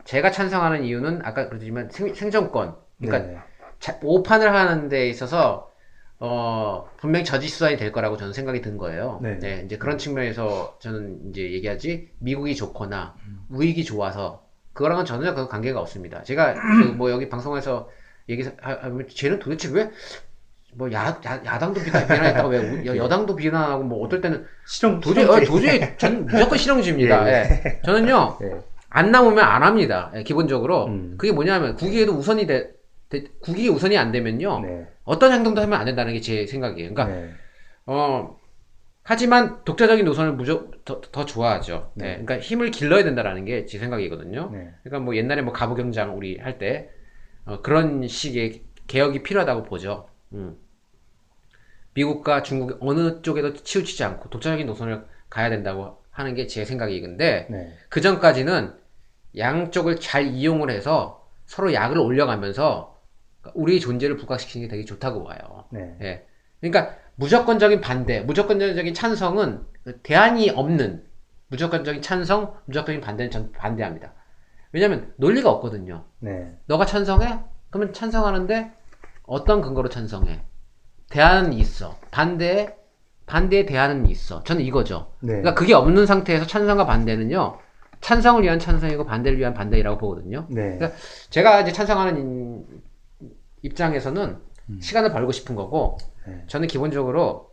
제가 찬성하는 이유는 아까 그랬지만 생, 생존권 그러니까 네. 자- 오판을 하는 데 있어서 어 분명히 저지 수단이 될 거라고 저는 생각이 든 거예요. 네. 이제 그런 측면에서 저는 이제 얘기하지 미국이 좋거나 우익이 좋아서 그거랑은 전혀 그 관계가 없습니다. 제가 그 뭐 여기 방송에서 얘기하면 쟤는 도대체 왜 뭐 야, 야, 당도 비난했다고 왜 우- 여, [laughs] 여당도 비난하고 뭐 어떨 때는 실용 도저히 어, 도저히 전 무조건 실용주의입니다. 예. 저는요 [laughs] 예. 안 나오면 안 합니다. 예, 기본적으로 음. 그게 뭐냐면 국익에도 우선이 돼, 돼- 국익이 우선이 안 되면요 네. 어떤 행동도 하면 안 된다는 게 제 생각이에요. 그러니까 네. 어 하지만 독자적인 노선을 무조 더, 더 좋아하죠. 네. 예, 그러니까 힘을 길러야 된다라는 게 제 생각이거든요. 네. 그러니까 뭐 옛날에 뭐 가부경장 우리 할때 어, 그런 식의 개혁이 필요하다고 보죠. 음. 미국과 중국 어느 쪽에도 치우치지 않고 독자적인 노선을 가야 된다고 하는 게 제 생각이 근데 네. 그 전까지는 양쪽을 잘 이용을 해서 서로 약을 올려가면서 우리 존재를 부각시키는 게 되게 좋다고 봐요. 네. 예. 그러니까 무조건적인 반대, 무조건적인 찬성은 대안이 없는 무조건적인 찬성, 무조건적인 반대는 전 반대합니다. 왜냐면 논리가 없거든요. 네. 너가 찬성해? 그러면 찬성하는데 어떤 근거로 찬성해? 대안은 있어. 반대에 반대에 대안은 있어. 저는 이거죠. 네. 그러니까 그게 없는 상태에서 찬성과 반대는요. 찬성을 위한 찬성이고 반대를 위한 반대이라고 보거든요. 네. 그러니까 제가 이제 찬성하는 인- 입장에서는 음. 시간을 벌고 싶은 거고 네. 저는 기본적으로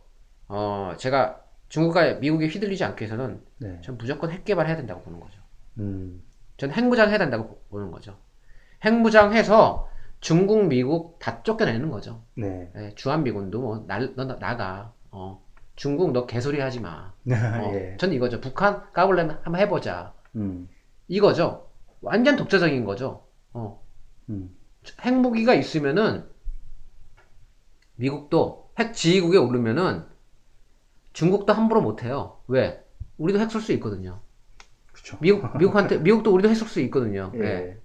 어 제가 중국과 미국에 휘둘리지 않기 위해서는 네. 전 무조건 핵 개발해야 된다고 보는 거죠. 음. 저는 핵무장 해야 된다고 보는 거죠. 핵무장해서 중국, 미국 다 쫓겨내는 거죠. 네. 예, 주한미군도 뭐 날, 너 나- 나가. 어. 중국 너 개소리 하지 마. [laughs] 어. 예. 전 이거죠. 북한 까불려면 한번 해보자. 음. 이거죠. 완전 독자적인 거죠. 어. 음. 핵무기가 있으면은 미국도 핵 지휘국에 오르면은 중국도 함부로 못해요. 왜? 우리도 핵 쏠 수 있거든요. 그렇죠. 미국 미국한테 미국도 우리도 핵 쏠 수 있거든요. [laughs] 예. 예.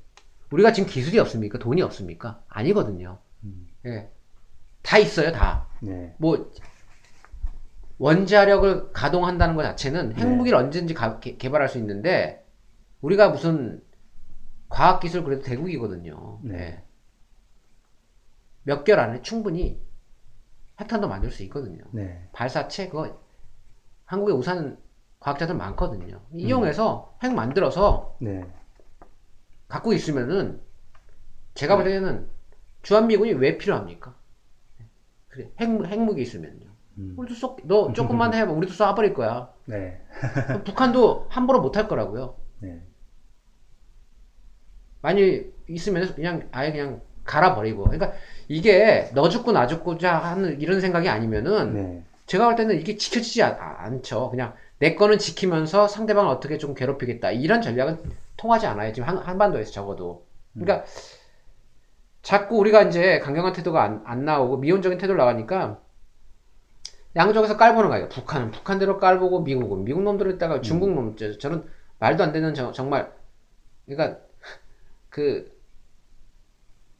우리가 지금 기술이 없습니까? 돈이 없습니까? 아니거든요. 음. 예. 다 있어요, 다. 네. 뭐 원자력을 가동한다는 것 자체는 네. 핵무기를 언제든지 가- 개, 개발할 수 있는데 우리가 무슨 과학기술 그래도 대국이거든요. 네. 예. 몇 개월 안에 충분히 핵탄도 만들 수 있거든요. 네. 발사체 그거 한국에 우산 과학자들 많거든요. 음. 이용해서 핵 만들어서 네. 갖고 있으면은 제가 볼 때는 주한미군이 왜 필요합니까? 그래 핵 핵무기 있으면요. 음. 우리도 쏙 너 조금만 [laughs] 해봐 우리도 쏴버릴 거야. 네. 북한도 함부로 못 할 거라고요. 네. 많이 있으면 그냥 아예 그냥 갈아버리고. 그러니까 이게 너 죽고 나 죽고자 하는 이런 생각이 아니면은 네. 제가 볼 때는 이게 지켜지지 않, 않죠. 그냥 내 거는 지키면서 상대방을 어떻게 좀 괴롭히겠다. 이런 전략은 통하지 않아요. 지금 한, 한반도에서 적어도. 그러니까 자꾸 우리가 이제 강경한 태도가 안, 안 나오고 미온적인 태도를 나가니까 양쪽에서 깔보는 거예요. 북한은 북한대로 깔보고 미국은 미국 놈들을 있다가 중국 놈 저- 저는 말도 안 되는 저- 정말 그러니까 [laughs] 그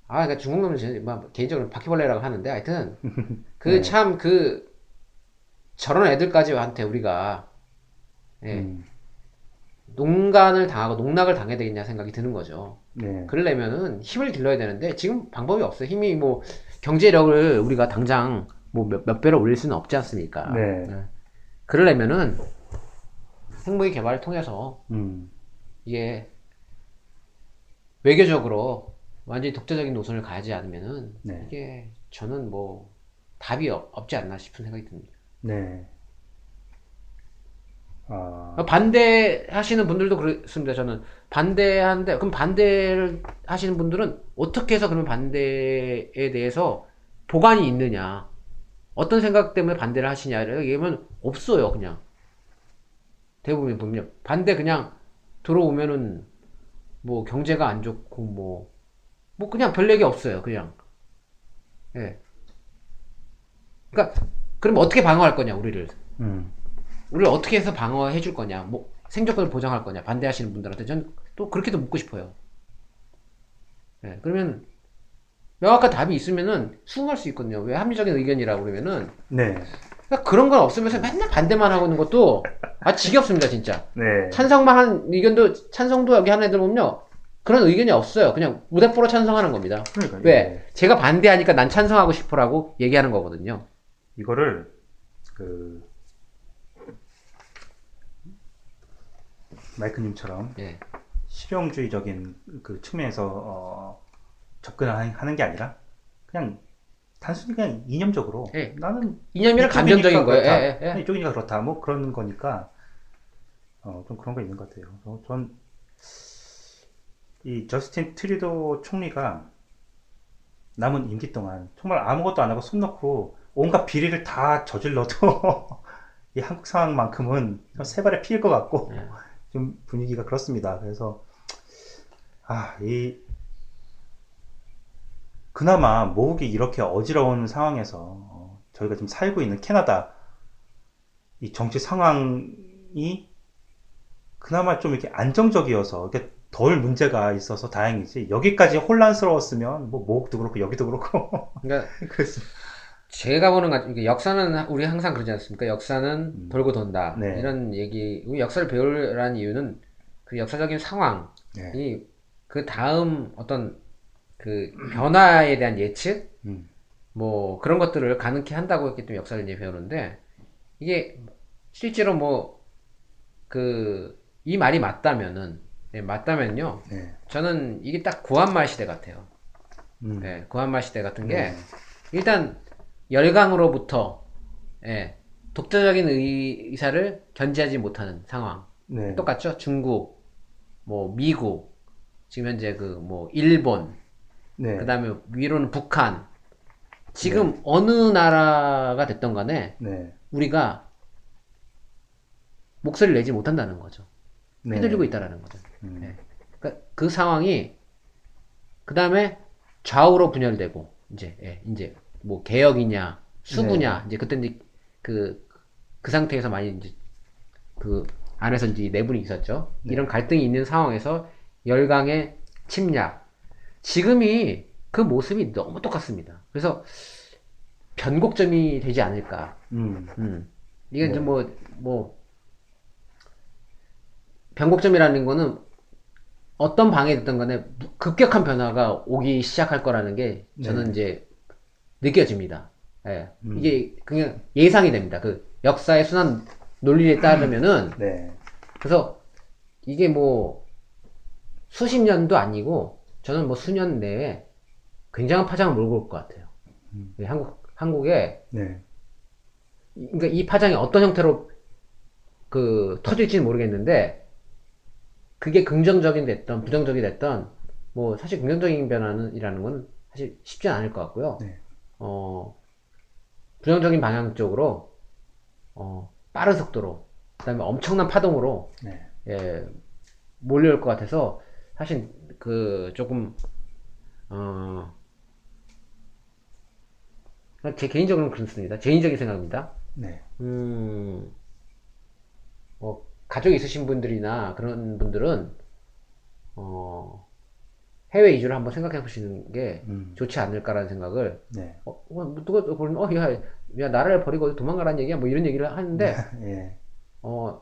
아, 그러니까 중국 놈은 제- 뭐 개인적으로 바퀴벌레라고 하는데 하여튼 [laughs] 그 네. 참그 저런 애들까지한테 우리가 예, 음. 농간을 당하고 농락을 당해야 되겠냐 생각이 드는 거죠. 네. 그러려면은 힘을 길러야 되는데 지금 방법이 없어요. 힘이 뭐 경제력을 우리가 당장 뭐 몇, 몇 배로 올릴 수는 없지 않습니까? 네. 그러려면은 핵무기 개발을 통해서 음. 이게 외교적으로 완전히 독자적인 노선을 가지 않으면은 네. 이게 저는 뭐 답이 없, 없지 않나 싶은 생각이 듭니다. 네. 아, 반대하시는 분들도 그렇습니다. 저는 반대하는데 그럼 반대를 하시는 분들은 어떻게 해서 그러면 반대에 대해서 보관이 있느냐? 어떤 생각 때문에 반대를 하시냐를 얘기하면 없어요, 그냥. 대부분 보면 반대 그냥 들어오면은 뭐 경제가 안 좋고 뭐뭐 그냥 별 얘기 없어요, 그냥. 예. 그러니까 그럼 어떻게 방어할 거냐, 우리를. 음. 우리를 어떻게 해서 방어해 줄 거냐, 뭐 생존권을 보장할 거냐, 반대하시는 분들한테 전 또 그렇게도 묻고 싶어요. 예, 그러면 명확한 답이 있으면은 수긍할 수 있거든요. 왜 합리적인 의견이라고 그러면은 네. 그러니까 그런 건 없으면서 맨날 반대만 하고 있는 것도 아 지겹습니다, 진짜. 네. 찬성만 한 의견도 찬성도 여기 하는 애들 보면요. 그런 의견이 없어요. 그냥 무대뽀로 찬성하는 겁니다. 그러니까요. 왜? 제가 반대하니까 난 찬성하고 싶어라고 얘기하는 거거든요. 이거를 그 마이크님처럼 예. 실용주의적인 그 측면에서 어, 접근하는 게 아니라 그냥 단순히 그냥 이념적으로 예. 나는 이념이랑 감정적인 거예요. 예, 예, 예. 이쪽이니까 그렇다. 뭐 그런 거니까 어, 좀 그런 거 있는 것 같아요. 어, 전이 저스틴 트리도 총리가 남은 임기 동안 정말 아무것도 안 하고 손 놓고 온갖 비리를 다 저질러도 [laughs] 이 한국 상황만큼은 세 발에 피일 것 같고 예. 좀 분위기가 그렇습니다. 그래서 아, 이 그나마 모국이 이렇게 어지러운 상황에서 어, 저희가 지금 살고 있는 캐나다 이 정치 상황이 그나마 좀 이렇게 안정적이어서 이렇게 덜 문제가 있어서 다행이지. 여기까지 혼란스러웠으면 뭐 모국도 그렇고 여기도 그렇고 그러니까 [laughs] 그랬어. 제가 보는 가 이게 역사는 우리 항상 그러지 않습니까? 역사는 돌고 돈다 네. 이런 얘기. 우리 역사를 배우라는 이유는 그 역사적인 상황이 네. 그 다음 어떤 그 변화에 대한 예측 음. 뭐 그런 것들을 가능케 한다고 했기 때문에 역사를 이제 배우는데 이게 실제로 뭐 그 이 말이 맞다면은 네, 맞다면요 네. 저는 이게 딱 구한말 시대 같아요. 음. 네, 구한말 시대 같은 게 네. 일단 열강으로부터 예, 독자적인 의- 의사를 견제하지 못하는 상황. 네. 똑같죠? 중국, 뭐 미국, 지금 현재 그 뭐 일본, 네. 그다음에 위로는 북한. 지금 어느 나라가 됐던 간에 네. 우리가 목소리를 내지 못한다는 거죠. 네. 휘둘리고 있다라는 거죠. 음. 네. 그러니까 그 상황이 그 다음에 좌우로 분열되고 이제 예, 이제 뭐 개혁이냐 수구냐 이제 그때 이제 그, 그 상태에서 많이 이제 그 안에서 이제 내분이 있었죠. 이런 갈등이 있는 상황에서 열강의 침략 지금이 그 모습이 너무 똑같습니다. 그래서 변곡점이 되지 않을까. 음. 음. 이게 이제 뭐, 뭐, 변곡점이라는 거는 어떤 방에 됐던 간에 급격한 변화가 오기 시작할 거라는 게 저는 이제 느껴집니다. 예. 이게 그냥 예상이 됩니다. 그 역사의 순환 논리에 따르면은 네. 그래서 이게 뭐 수십 년도 아니고 저는 뭐 수년 내에 굉장한 파장을 몰고 올 것 같아요. 예, 한국 한국에 네. 그러니까 이 파장이 어떤 형태로 그 터질지는 모르겠는데 그게 긍정적인 됐던 부정적이 됐던 뭐 사실 긍정적인 변화는 이라는 건 사실 쉽지 않을 것 같고요. 네. 어 부정적인 방향 쪽으로 어 빠른 속도로 그다음에 엄청난 파동으로 네. 예, 몰려올 것 같아서 사실 그 조금 어, 제 개인적으로는 그렇습니다. 개인적인 생각입니다. 네. 음, 뭐 가족이 있으신 분들이나 그런 분들은 어, 해외 이주를 한번 생각해 보시는 게 음. 좋지 않을까라는 생각을 네. 어, 어, 누가 그러면 어, 야, 야 나라를 버리고 도망가라는 얘기야 뭐 이런 얘기를 하는데 [laughs] 예. 어,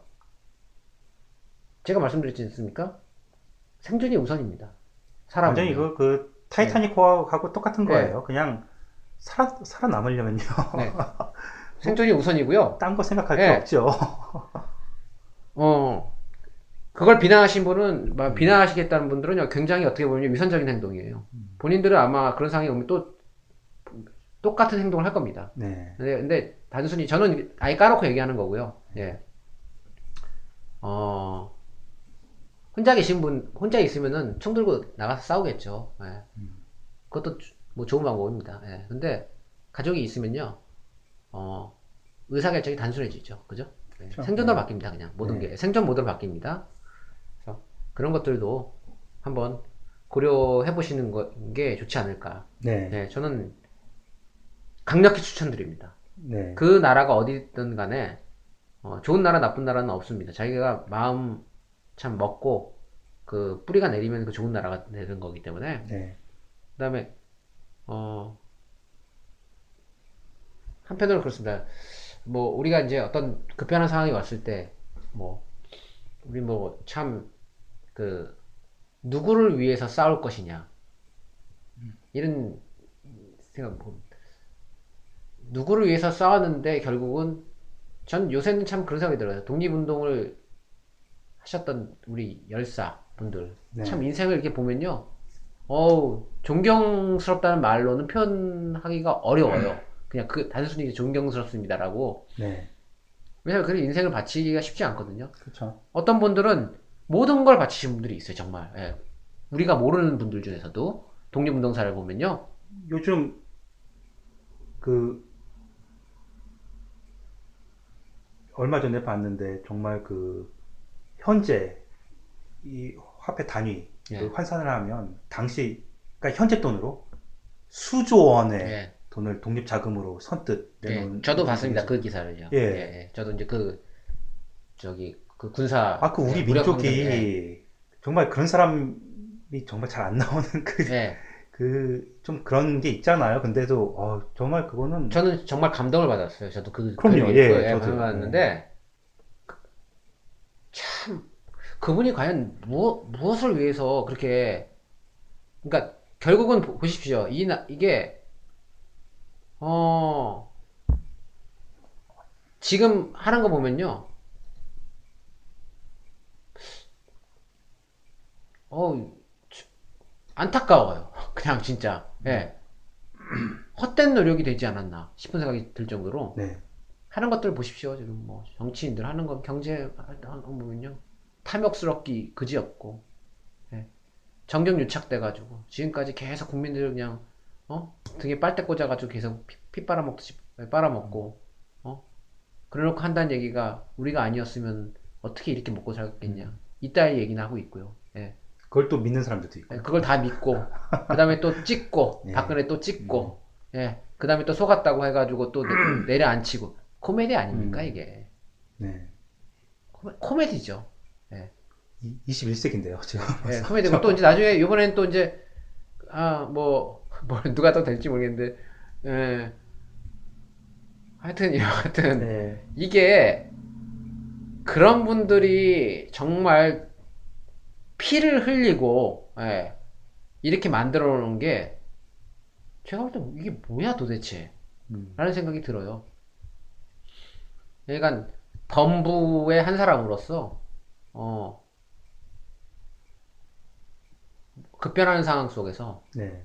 제가 말씀드렸지 않습니까? 생존이 우선입니다. 사람 완전히 그, 그 타이타닉하고 똑같은 네. 거예요. 그냥 살아 살아남으려면요. 네. [laughs] 생존이 우선이고요. 딴 거 생각할 네. 게 없죠. 어, 그걸 비난하신 분은, 막 비난하시겠다는 분들은 굉장히 어떻게 보면 위선적인 행동이에요. 본인들은 아마 그런 상황이 오면 또 똑같은 행동을 할 겁니다. 네. 근데, 근데 단순히 저는 아예 까놓고 얘기하는 거고요. 예. 어, 혼자 계신 분, 혼자 있으면은 총 들고 나가서 싸우겠죠. 예. 그것도 주- 뭐 좋은 방법입니다. 예. 근데 가족이 있으면요, 어, 의사결정이 단순해지죠. 그죠? 예. 그렇죠. 생존으로 바뀝니다. 그냥 모든 네. 게. 생존 모드로 바뀝니다. 그런 것들도 한번 고려해 보시는 거- 게 좋지 않을까. 네. 네, 저는 강력히 추천드립니다. 네. 그 나라가 어디든 간에 어, 좋은 나라 나쁜 나라는 없습니다. 자기가 마음 참 먹고 그 뿌리가 내리면 그 좋은 나라가 되는 거기 때문에 네. 그다음에 어 한편으로 그렇습니다. 뭐 우리가 이제 어떤 급변한 상황이 왔을 때 뭐 우리 뭐 참 그 누구를 위해서 싸울 것이냐 이런 생각 뭐 누구를 위해서 싸웠는데 결국은 전 요새는 참 그런 생각이 들어요. 독립운동을 하셨던 우리 열사 분들 네. 참 인생을 이렇게 보면요. 어우 존경스럽다는 말로는 표현하기가 어려워요. 그냥 그 단순히 존경스럽습니다라고. 네. 왜냐면 그 인생을 바치기가 쉽지 않거든요. 그렇죠. 어떤 분들은 모든 걸 바치신 분들이 있어요, 정말. 예. 우리가 모르는 분들 중에서도 독립운동사를 보면요. 요즘 그 얼마 전에 봤는데 정말 그 현재 이 화폐 단위 예. 그 환산을 하면 당시 그러니까 현재 돈으로 수조 원의 예. 돈을 독립 자금으로 선뜻 예, 내놓은 저도 봤습니다. 그 기사를요. 예. 예, 저도 이제 그 저기 그 군사 아 그 우리 예, 무력 민족이 예. 정말 그런 사람이 정말 잘 안 나오는 그, 예. 그, 좀 그런 게 있잖아요. 근데도, 어, 정말 그거는, 저는 정말 감동을 받았어요. 저도 그 그럼요. 글을 예, 읽고, 예, 받았는데 참 그분이 과연 무, 무엇을 위해서 그렇게 그러니까 결국은 보- 보십시오. 이 나, 이게 어 지금 하는 거 보면요. 어 참, 안타까워요. [laughs] 그냥 진짜. 예. 헛된 노력이 되지 않았나 싶은 생각이 들 정도로 네. 하는 것들 보십시오. 지금 뭐 정치인들 하는 거 경제 하는 거 보면요 탐욕스럽기 그지없고 예. 정경 유착돼 가지고 지금까지 계속 국민들 그냥 어 등에 빨대 꽂아 가지고 계속 피, 피 빨아먹듯이 빨아먹고 어 그래놓고 한다는 얘기가 우리가 아니었으면 어떻게 이렇게 먹고 살겠냐 이따위 얘기는 하고 있고요. 예. 그걸 또 믿는 사람들도 있고. 예, 그걸 다 믿고 그 다음에 또 찍고 [laughs] 예. 박근혜 또 찍고 예 그 다음에 또 속았다고 해가지고 또 내- 내려앉히고 코미디 아닙니까 음. 이게 네. 코메, 코미디죠 이, 21세기인데요, 지금. 예 [laughs] 코미디고 또 이제 나중에 이번엔 또 이제 아 뭐 뭐 [laughs] 누가 더 될지 모르겠는데 예 하여튼 여하튼 네. 이게 그런 분들이 정말 피를 흘리고 예, 이렇게 만들어 놓은 게 제가 볼 때 이게 뭐야 도대체 음. 라는 생각이 들어요. 그러니까 범부의 한 사람으로서 어, 급변하는 상황 속에서 네.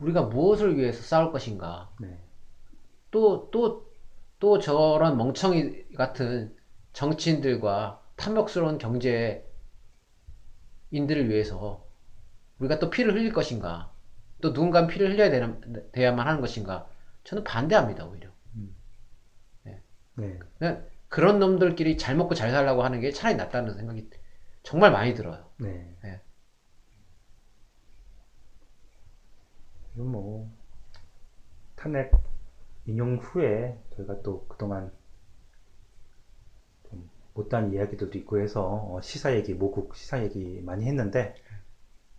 우리가 무엇을 위해서 싸울 것인가 네. 또, 또, 또 저런 멍청이 같은 정치인들과 탐욕스러운 경제 인들을 위해서 우리가 또 피를 흘릴 것인가, 또 누군가 피를 흘려야 되는, 돼야만 하는 것인가, 저는 반대합니다, 오히려. 네. 그냥 그런 놈들끼리 잘 먹고 잘 살라고 하는 게 차라리 낫다는 생각이 정말 많이 들어요. 네. 네. 이건 뭐, 탄핵 인용 후에 저희가 또 그동안 좀 못다한 이야기들도 있고 해서 어, 시사 얘기, 모국 시사 얘기 많이 했는데,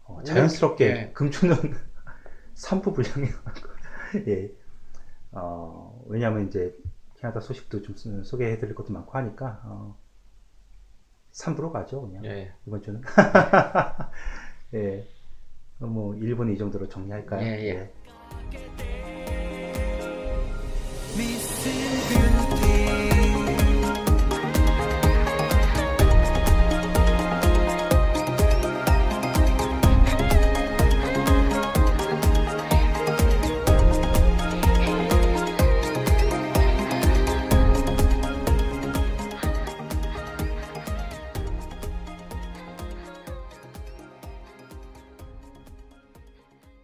어, 자연스럽게 네. 금주는 [laughs] 3부 분량이 [laughs] 예. 어, 왜냐하면 이제 캐나다 소식도 좀 소- 소개해드릴 것도 많고 하니까 어, 3부로 가죠 그냥 예. 이번 주는 [laughs] 예. 어, 뭐 1분 이 정도로 정리할까요? 예, 예. You